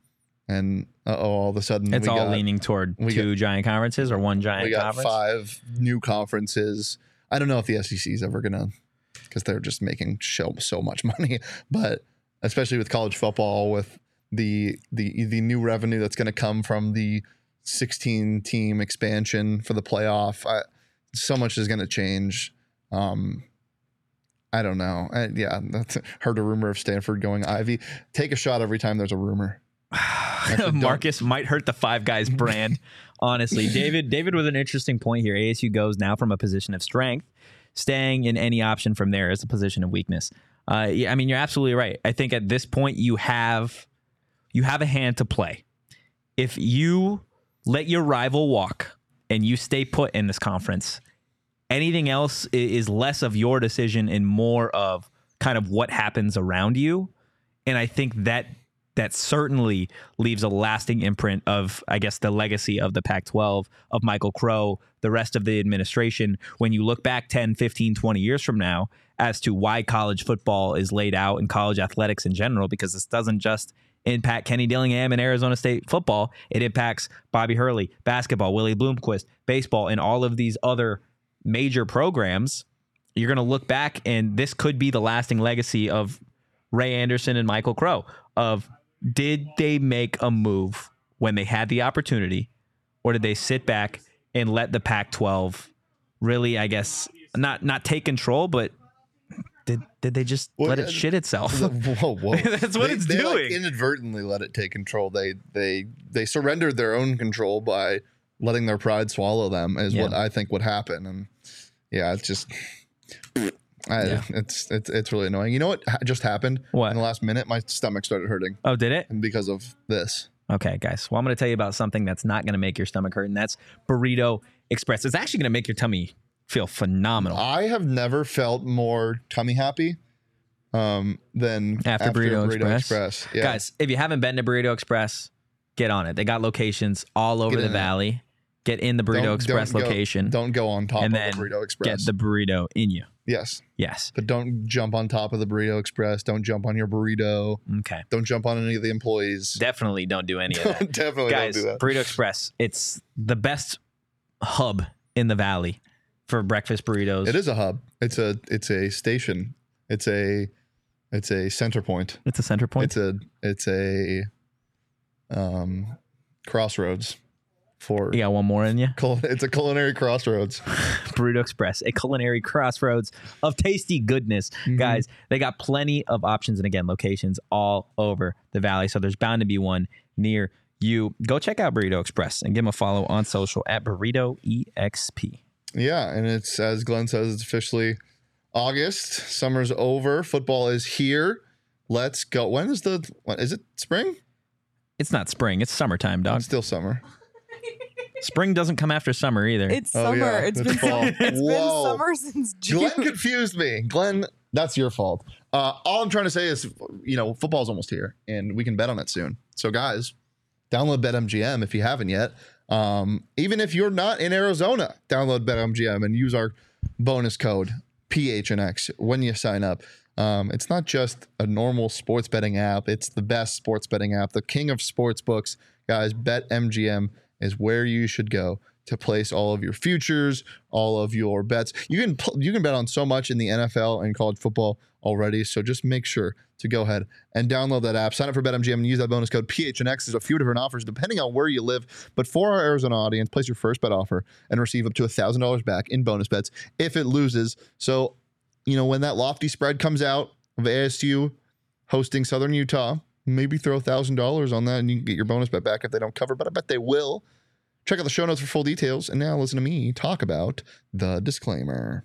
And uh, oh, all of a sudden, It's all got, leaning toward two giant conferences or one giant we got conference. five new conferences. I don't know if the SEC is ever gonna, because they're just making so so much money. But especially with college football, with the the the new revenue that's going to come from the 16 team expansion for the playoff, I, so much is going to change. Um, I don't know. I, yeah, that's heard a rumor of Stanford going Ivy. Take a shot every time there's a rumor. Marcus might hurt the Five Guys brand. honestly, David. David with an interesting point here. ASU goes now from a position of strength, staying in any option from there is a position of weakness. Uh, yeah, I mean, you're absolutely right. I think at this point you have you have a hand to play. If you let your rival walk and you stay put in this conference, anything else is less of your decision and more of kind of what happens around you. And I think that that certainly leaves a lasting imprint of, I guess, the legacy of the Pac 12, of Michael Crow, the rest of the administration. When you look back 10, 15, 20 years from now as to why college football is laid out and college athletics in general, because this doesn't just impact Kenny Dillingham and Arizona State football, it impacts Bobby Hurley, basketball, Willie Bloomquist, baseball, and all of these other major programs. You're going to look back, and this could be the lasting legacy of Ray Anderson and Michael Crow of did they make a move when they had the opportunity or did they sit back and let the Pac-12 really I guess not not take control but did did they just Well, let it uh, shit itself? Whoa, whoa! That's what They- it's they, like, doing. inadvertently let it take control. They they they surrendered their own control by letting their pride swallow them. Is what I think would happen. And yeah, it's just. I, Yeah. It's it's it's really annoying. You know what just happened? What? in the last minute? My stomach started hurting, oh, did it? because of this. Okay, guys. Well, I'm going to tell you about something that's not going to make your stomach hurt and that's Burrito Express. It's actually going to make your tummy feel phenomenal. I have never felt more tummy happy um, than After Burrito Express. Yeah. Guys, if you haven't been to Burrito Express, get on it. They got locations all over the it. valley. Get in the Burrito Don't- Express don't go- location don't go on top and of then the Burrito Express. get the burrito in you. Yes, Yes. but don't jump on top of the Burrito Express. Don't jump on your burrito. Okay. Don't jump on any of the employees. Definitely don't do any of that. Definitely Guys, don't do that. Burrito Express, it's the best hub in the valley for breakfast burritos. It is a hub. It's a it's a station. It's a it's a center point. It's a center point. It's a it's a um crossroads for you got one more in you? cul- it's a culinary crossroads. Burrito Express, a culinary crossroads of tasty goodness. Mm-hmm. Guys, they got plenty of options and again, locations all over the valley. So there's bound to be one near you. Go check out Burrito Express and give them a follow on social at Burrito EXP. Yeah, and it's as Glenn says, it's officially August. Summer's over. Football is here. Let's go. When is the? What, is it spring? It's not spring, it's summertime, dog. It's still summer. Spring doesn't come after summer either. It's Oh, summer. yeah, It's it's been fall. it's been Whoa. summer since June. Glenn confused me. Glenn, that's your fault. Uh, all I'm trying to say is, you know, football's almost here, and we can bet on it soon. So, guys, download BetMGM if you haven't yet. Um, even if you're not in Arizona, download BetMGM and use our bonus code PHNX when you sign up. Um, it's not just a normal sports betting app; it's the best sports betting app, the king of sports books. Guys, BetMGM is where you should go to place all of your futures, all of your bets. You can you can bet on so much in the NFL and college football already. So just make sure to go ahead and download that app. Sign up for BetMGM and use that bonus code PHNX. There's a few different offers depending on where you live. But for our Arizona audience, place your first bet offer and receive up to $1,000 back in bonus bets if it loses. So, you know, when that lofty spread comes out of ASU hosting Southern Utah, maybe throw a $1,000 on that and you can get your bonus bet back if they don't cover, but I bet they will. Check out the show notes for full details. And now listen to me talk about the disclaimer.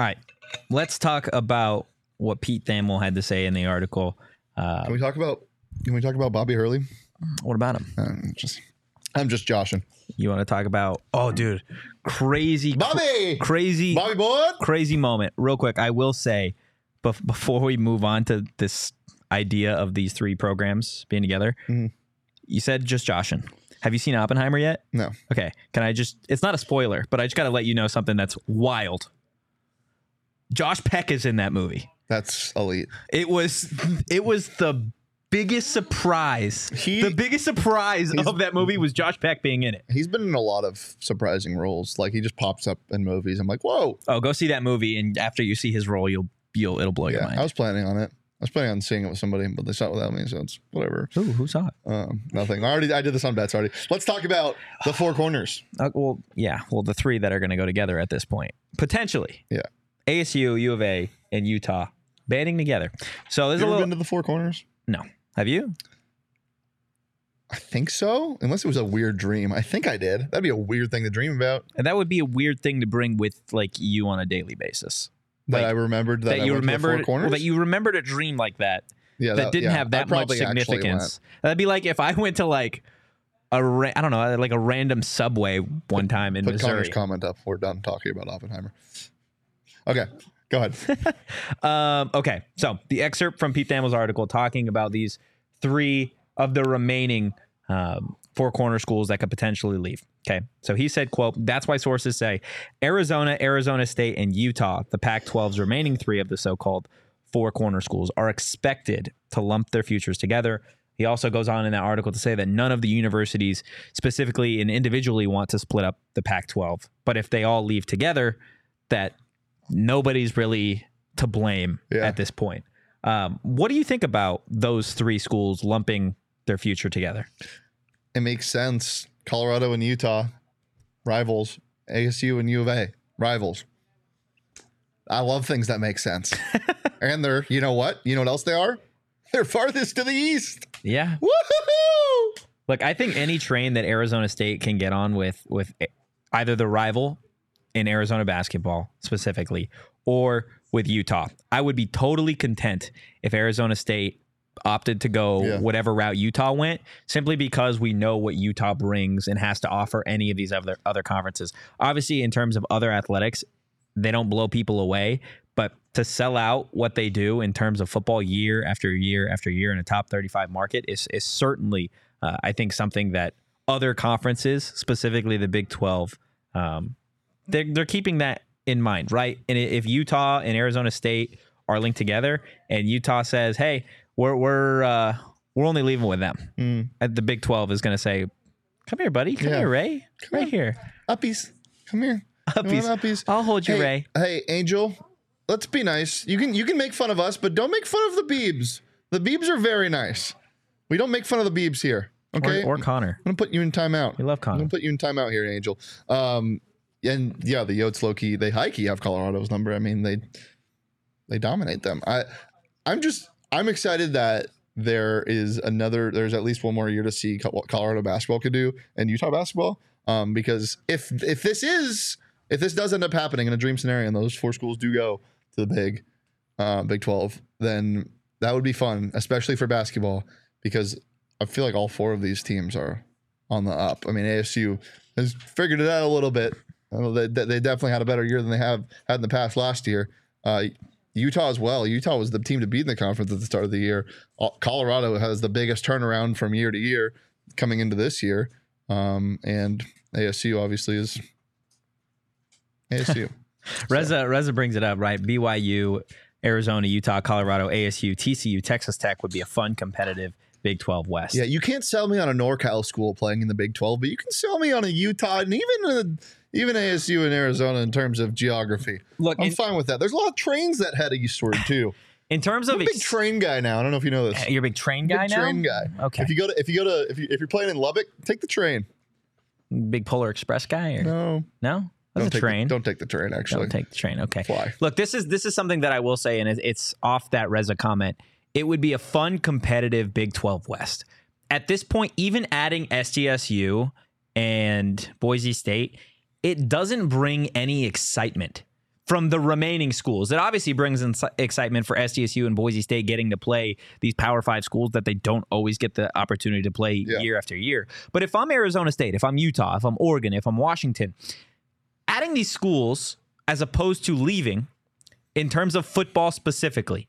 All right, let's talk about what Pete Thamel had to say in the article. Uh, Can we talk about can we talk about Bobby Hurley? what about him? I'm just I'm just joshing. You want to talk about? Oh, dude, crazy, cr- Bobby! crazy, Bobby boy! crazy moment. Real quick, I will say, bef- before we move on to this idea of these three programs being together, Mhm. you said just joshing. Have you seen Oppenheimer yet? No. Okay. Can I just? It's not a spoiler, but I just got to let you know something that's wild. Josh Peck is in that movie. That's elite. It was it was the biggest surprise. He- the biggest surprise of that movie was Josh Peck being in it. He's been in a lot of surprising roles. Like he just pops up in movies. I'm like, whoa. Oh, go see that movie, and after you see his role, you'll you'll it'll blow your mind. I was planning on it. I was planning on seeing it with somebody, but they saw it without me, so it's whatever. Ooh, who saw it? Um, nothing. I already I did this on bets already. Let's talk about the four corners. Uh, well, yeah. Well, the three that are going to go together at this point, potentially. Yeah. ASU, U of A, and Utah banding together. So there's You a little. been to the four corners? no, have you? I think so. Unless it was a weird dream. I think I did. That'd be a weird thing to dream about. And that would be a weird thing to bring with like you on a daily basis. That Like, I remembered that, That, I you went to the remembered four corners. well, that you remembered a dream like that yeah, that, didn't yeah, have that much significance. That'd be like if I went to like a ra- I don't know, like a random subway one time in. Put Connor's Missouri. comment up. We're done talking about Oppenheimer. Okay, go ahead. Um, okay, so the excerpt from Pete Thamel's article talking about these three of the remaining um, four corner schools that could potentially leave. Okay, so he said, "quote That's why sources say Arizona, Arizona State, and Utah, the Pac-12's remaining three of the so-called four corner schools, are expected to lump their futures together." He also goes on in that article to say that none of the universities specifically and individually want to split up the Pac-12, but if they all leave together, that nobody's really to blame Yeah. at this point. Um, what do you think about those three schools lumping their future together? it makes sense. Colorado and Utah, rivals. ASU and U of A, rivals. I love things that make sense. and they're, you know what? You know what else they are? They're farthest to the east. Yeah. Woohoo! Look, I think any train that Arizona State can get on with with either the rival in Arizona basketball specifically or with Utah, I would be totally content if Arizona State opted to go Yeah. whatever route Utah went simply because we know what Utah brings and has to offer any of these other other conferences. Obviously in terms of other athletics, they don't blow people away, but to sell out what they do in terms of football year after year after year in a top 35 market is is certainly uh, I think something that other conferences, specifically the Big 12, um, they're, they're keeping that in mind, right? And if Utah and Arizona State are linked together, and Utah says, "Hey, we're we're uh, we're only leaving with them," Mm. the Big 12 is going to say, "Come here, buddy. Come Yeah. here, Ray. Come right on. here, Uppies, come here. Uppies. want uppies? I'll hold you, hey, Ray." Hey, Angel, let's be nice. You can you can make fun of us, but don't make fun of the Beebs. The Beebs are very nice. We don't make fun of the Beebs here. Okay. Or, or Connor. I'm gonna put you in timeout. We love Connor. I'm gonna put you in timeout here, Angel. Um, and yeah, the Yotes low key, they high key have Colorado's number. I mean, they they dominate them. I I'm just I'm excited that there is another. There's at least one more year to see what Colorado basketball could do and Utah basketball. Um, because if if this is if this does end up happening in a dream scenario and those four schools do go to the big uh, Big Twelve, then that would be fun, especially for basketball, because I feel like all four of these teams are on the up. I mean, ASU has figured it out a little bit. They, they definitely had a better year than they have had in the past last year. Uh, Utah as well. Utah was the team to beat in the conference at the start of the year. Uh, Colorado has the biggest turnaround from year to year coming into this year. Um, and ASU obviously is ASU. Reza Reza brings it up right. BYU, Arizona, Utah, Colorado, ASU, TCU, Texas Tech would be a fun competitive Big 12 West. yeah, you can't sell me on a NorCal school playing in the Big 12, but you can sell me on a Utah and even uh, a, even ASU in Arizona in terms of geography. Look, I'm in, fine with that. There's a lot of trains that head eastward too. in terms I'm of a big ex- train guy now. I don't know if you know this. Uh, you're a big train guy big now. train guy. Okay. If you go to if you go to if you if you're playing in Lubbock, take the train. Big Polar Express guy or No, no? That's don't a train. The, don't take the train. Actually, Don't take the train. Okay. Fly. Look, this is this is something that I will say, and it's, it's off that Reza comment. It would be a fun, competitive Big 12 West. At this point, even adding SDSU and Boise State, it doesn't bring any excitement from the remaining schools. It obviously brings in excitement for SDSU and Boise State getting to play these Power Five schools that they don't always get the opportunity to play Yeah. year after year. But if I'm Arizona State, if I'm Utah, if I'm Oregon, if I'm Washington, adding these schools as opposed to leaving in terms of football specifically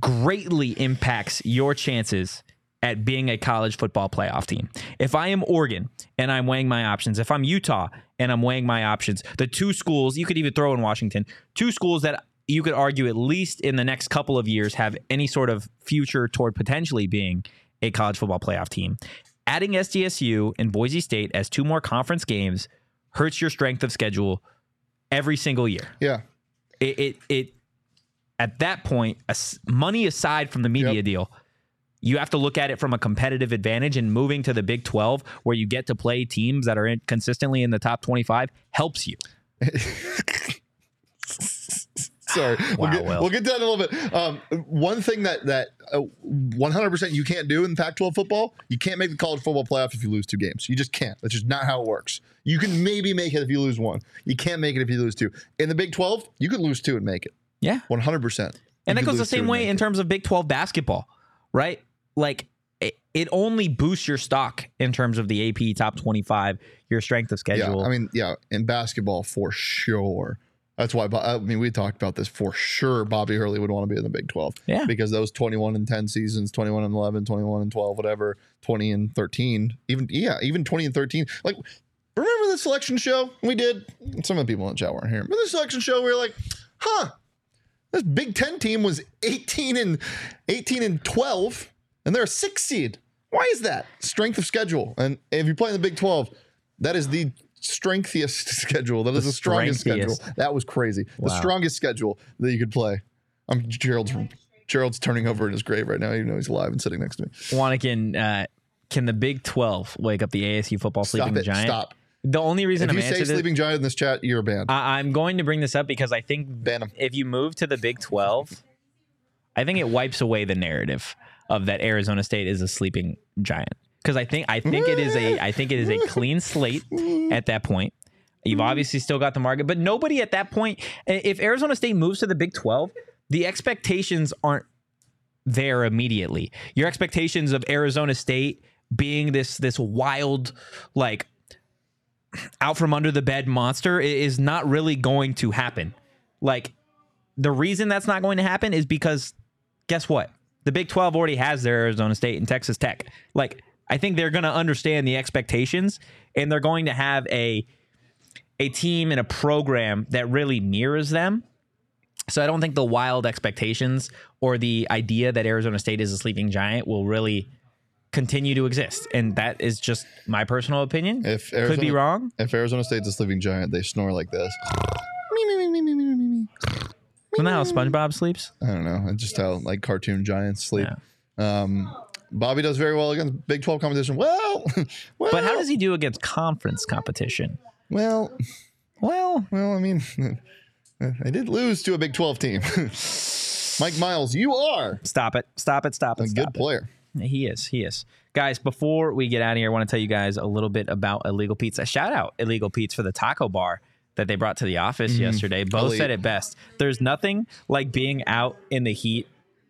greatly impacts your chances at being a college football playoff team. If I am Oregon and I'm weighing my options, if I'm Utah and I'm weighing my options, the two schools, you could even throw in Washington, two schools that you could argue at least in the next couple of years have any sort of future toward potentially being a college football playoff team. Adding SDSU and Boise State as two more conference games hurts your strength of schedule every single year. yeah. It it, it at that point, money aside from the media Yep. deal, you have to look at it from a competitive advantage. And moving to the Big Twelve, where you get to play teams that are in, consistently in the top twenty-five, helps you. Sorry, we'll, get, we'll get to that in a little bit. Um, one thing that that uh, 100% you can't do in Pac-12 football, you can't make the college football playoff if you lose two games. You just can't. That's just not how it works. You can maybe make it if you lose one. You can't make it if you lose two. In the Big 12, you could lose two and make it. Yeah, 100%. and that goes the same way in terms of Big Twelve basketball, right? Like it, it only boosts your stock in terms of the AP top twenty-five, your strength of schedule. Yeah, I mean, yeah, in basketball for sure. That's why. I mean, we talked about this for sure. Bobby Hurley would want to be in the Big 12. Yeah. because those 21 and 10 seasons, 21 and 11, 21 and 12, whatever, 20 and 13, even yeah, even 20 and 13. Like, remember the selection show we did? Some of the people in the chat weren't here. Remember the selection show? We were like, huh, this Big 10 team was 18 and 18 and 12, and they're a six seed. Why is that? Strength of schedule. And if you play in the Big 12, that is the strengthiest schedule. That is the, strongest schedule. That was crazy. The strongest schedule that you could play. I'm Gerald's Gerald's turning over in his grave right now, even though he's alive and sitting next to me. Wannikin, uh, can the Big Twelve wake up the ASU football Stop sleeping it. giant? Stop. The only reason If I'm you say sleeping giant in this chat, you're banned. I, I'm going to bring this up because I think Ban if you move to the Big 12, I think it wipes away the narrative of that Arizona State is a sleeping giant. Because I think I think it is a I think it is a clean slate at that point. You've obviously still got the market, but nobody at that point. If Arizona State moves to the Big 12, the expectations aren't there immediately. Your expectations of Arizona State being this this wild like out from under the bed monster is not really going to happen. Like the reason that's not going to happen is because guess what? The Big 12 already has their Arizona State and Texas Tech. Like I think they're going to understand the expectations and they're going to have a a team and a program that really mirrors them. So I don't think the wild expectations or the idea that Arizona State is a sleeping giant will really continue to exist. And that is just my personal opinion. If Could be wrong. If Arizona State's a sleeping giant, they snore like this. Me, me, me, me, me, me, me, me. Isn't that how SpongeBob sleeps? I don't know. It's just how like cartoon giants sleep. Yeah. Um, Bobby does very well against Big 12 competition. Well, well, But how does he do against conference competition? Well, Well, well, I mean, I did lose to a Big 12 team. Mike Miles, you are stop it. Stop it. Stop it. a stop good it. player. He is. He is. Guys, before we get out of here, I want to tell you guys a little bit about Illegal Pete's. A shout out Illegal Pete's for the taco bar that they brought to the office mm-hmm. yesterday. Bo Elite. said it best. There's nothing like being out in the heat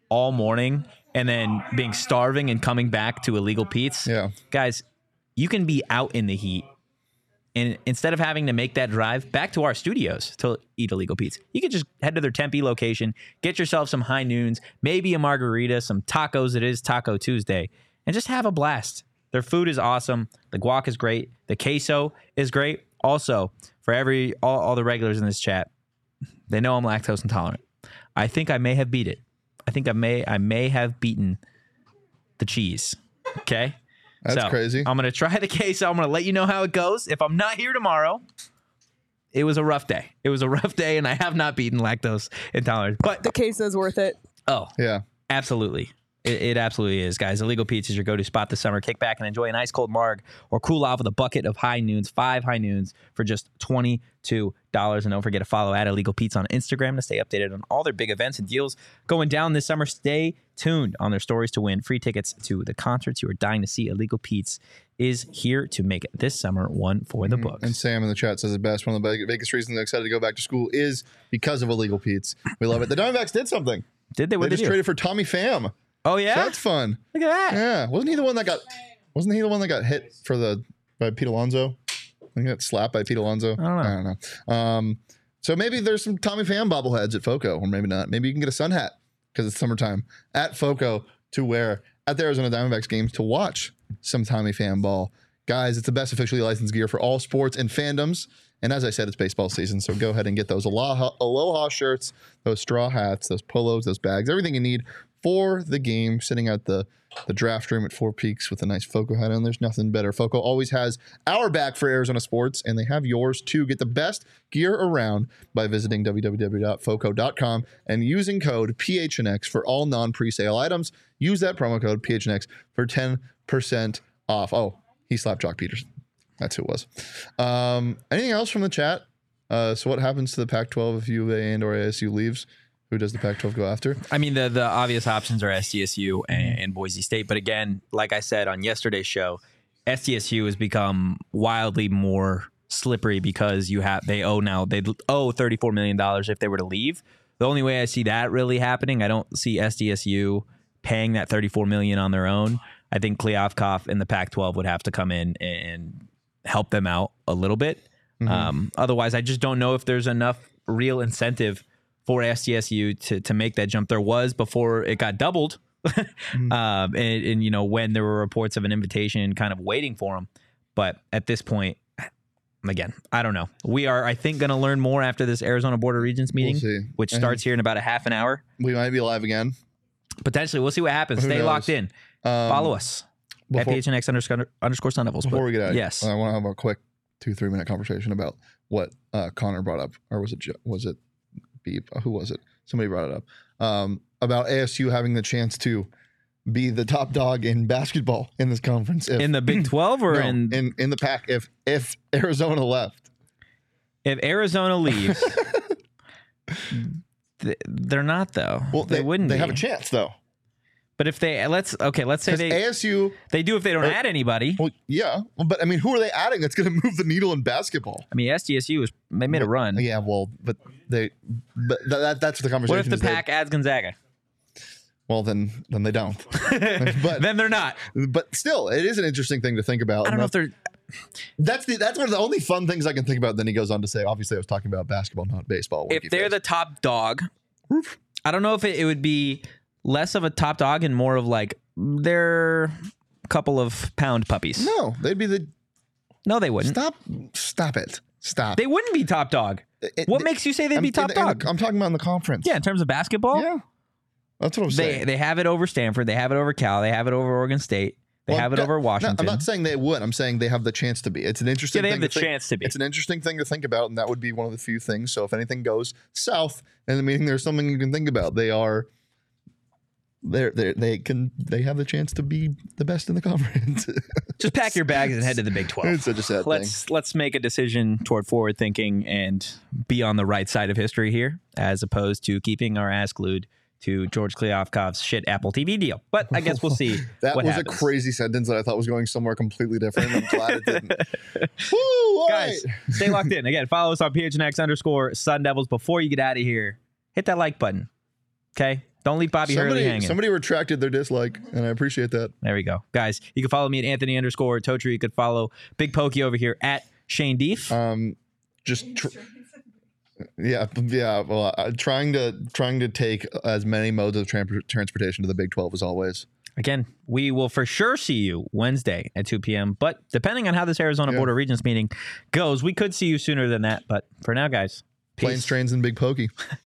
all morning and then being starving and coming back to Illegal Pete's. Yeah. Guys, you can be out in the heat. And instead of having to make that drive back to our studios to eat Illegal Pete's, you could just head to their Tempe location, get yourself some high noons, maybe a margarita, some tacos. It is Taco Tuesday, and just have a blast. Their food is awesome. The guac is great. The queso is great. Also, for every all, all the regulars in this chat, they know I'm lactose intolerant. I think I may have beat it. I think I may I may have beaten the cheese. Okay. That's So, crazy. I'm gonna try the queso. I'm gonna let you know how it goes. If I'm not here tomorrow, it was a rough day. It was a rough day, and I have not beaten lactose intolerance. But The case is worth it. oh, yeah. Absolutely. It, it absolutely is, guys. Illegal Pete's is your go-to spot this summer. Kick back and enjoy an ice cold marg or cool off with a bucket of high noons, five high noons for just twenty-two dollars. And don't forget to follow at Illegal Pete's on Instagram to stay updated on all their big events and deals going down this summer. Stay tuned on their stories to win free tickets to the concerts you are dying to see. Illegal Pete's is here to make this summer one for the mm-hmm. books. And Sam in the chat says the best. One of the biggest reasons they're excited to go back to school is because of illegal Pete's. We love it. The Diamondbacks did something. Did they? They What did just traded for Tommy Pham. Oh So yeah, that's fun. look at that. Yeah. Wasn't he the one that got? Wasn't he the one that got hit for the by Pete Alonso? I got slapped by Pete Alonso. I don't know. I don't know. Um, so maybe there's some Tommy Pham bobbleheads at Foco, or maybe not. Maybe you can get a sun hat because it's summertime at Foco to wear at the Arizona Diamondbacks games to watch some Tommy Pham ball. Guys, it's the best officially licensed gear for all sports and fandoms. And as I said, it's baseball season, so go ahead and get those Aloha, Aloha shirts, those straw hats, those polos, those bags, everything you need for the game. Sitting at the the draft room at Four Peaks with a nice Foco hat on. There's nothing better. Foco always has our back for Arizona sports, and they have yours too. Get the best gear around by visiting www.foco.com and using code PHNX for all non-presale items. Use that promo code PHNX for 10% off. Oh, he slapped Joc Pederson. That's who it was. Um, anything else from the chat? Uh, so what happens to the Pac-12 if U of A and or ASU leaves? Who does the Pac-12 go after? I mean, the the obvious options are SDSU and, and Boise State, but again, like I said on yesterday's show, SDSU has become wildly more slippery because you have they owe now they owe thirty four million dollars if they were to leave. The only way I see that really happening, I don't see SDSU paying that thirty four million on their own. I think Kliavkoff and the Pac twelve would have to come in and help them out a little bit. Um, otherwise, I just don't know if there's enough real incentive for SDSU to to make that jump. There was before it got doubled, um, and, and you know when there were reports of an invitation kind of waiting for them. But at this point, again, I don't know. We are, I think, going to learn more after this Arizona Board of Regents meeting, see. which starts here in about a half an hour. We might be live again. Potentially, we'll see what happens. Who Stay knows? locked in. Um, Follow us before- at PHNX underscore underscore Sun Devils. Before But we get out, yes, I want to have a quick two three minute conversation about what uh, Connor brought up, or was it was it Beep? Who was it? Somebody brought it up um, about ASU having the chance to be the top dog in basketball in this conference. If, in the Big Twelve or no, in, in in the pack, if if Arizona left, if Arizona leaves, th- they're not though. well, they, they, wouldn't. They be. have a chance though. But if they let's okay, let's say they ASU, they do if they don't or- add anybody. well, yeah, but I mean, who are they adding that's going to move the needle in basketball? I mean, SDSU is they made a run. Yeah, well, but they, but that, that that's the conversation. What if the is they- pack adds Gonzaga? well, then then they don't. but then they're not. but still, it is an interesting thing to think about. I don't know if they're. that's the that's one of the only fun things I can think about. Then he goes on to say, obviously, I was talking about basketball, not baseball. If they're face. the top dog, I don't know if it, it would be less of a top dog and more of like they're a couple of pound puppies. no, they'd be the No, they wouldn't. stop, stop it, stop. They wouldn't be top dog. It- What it- makes you say they'd I'm- be in top the- in the- dog? I'm talking about in the conference. yeah, in terms of basketball, yeah, that's what I'm they saying. they have it over Stanford, they have it over Cal, they have it over Oregon State, they Well, have it no- over no, Washington. I'm not saying they would. I'm saying they have the chance to be. It's an interesting. Yeah, they have thing the to think- chance to be. It's an interesting thing to think about, and that would be one of the few things. So if anything goes south in the meeting, there's something you can think about. They are. They're, they're, they can they have the chance to be the best in the conference. Just pack your bags and head to the Big Twelve. it's such a sad thing. let's let's make a decision toward forward thinking and be on the right side of history here, as opposed to keeping our ass glued to George Kliavkoff's shit Apple TV deal. But I guess we'll see. That was happens. a crazy sentence that I thought was going somewhere completely different. I'm glad it didn't. Woo! Guys, right. stay locked in. Again, follow us on PHNX underscore Sun Devils. Before you get out of here, hit that like button. Okay, Don't leave Bobby Hurley somebody, hanging. somebody retracted their dislike, and I appreciate that. There we go. Guys, you can follow me at Anthony underscore Totri. You could follow Big Pokey over here at Shane Deef. Um, just tr- yeah, yeah. Well, uh, trying to trying to take as many modes of tran- transportation to the Big Twelve as always. Again, we will for sure see you Wednesday at 2 p.m. But depending on how this Arizona Yeah. Board of Regents meeting goes, we could see you sooner than that. But for now, guys, peace. Planes, trains, and Big Pokey.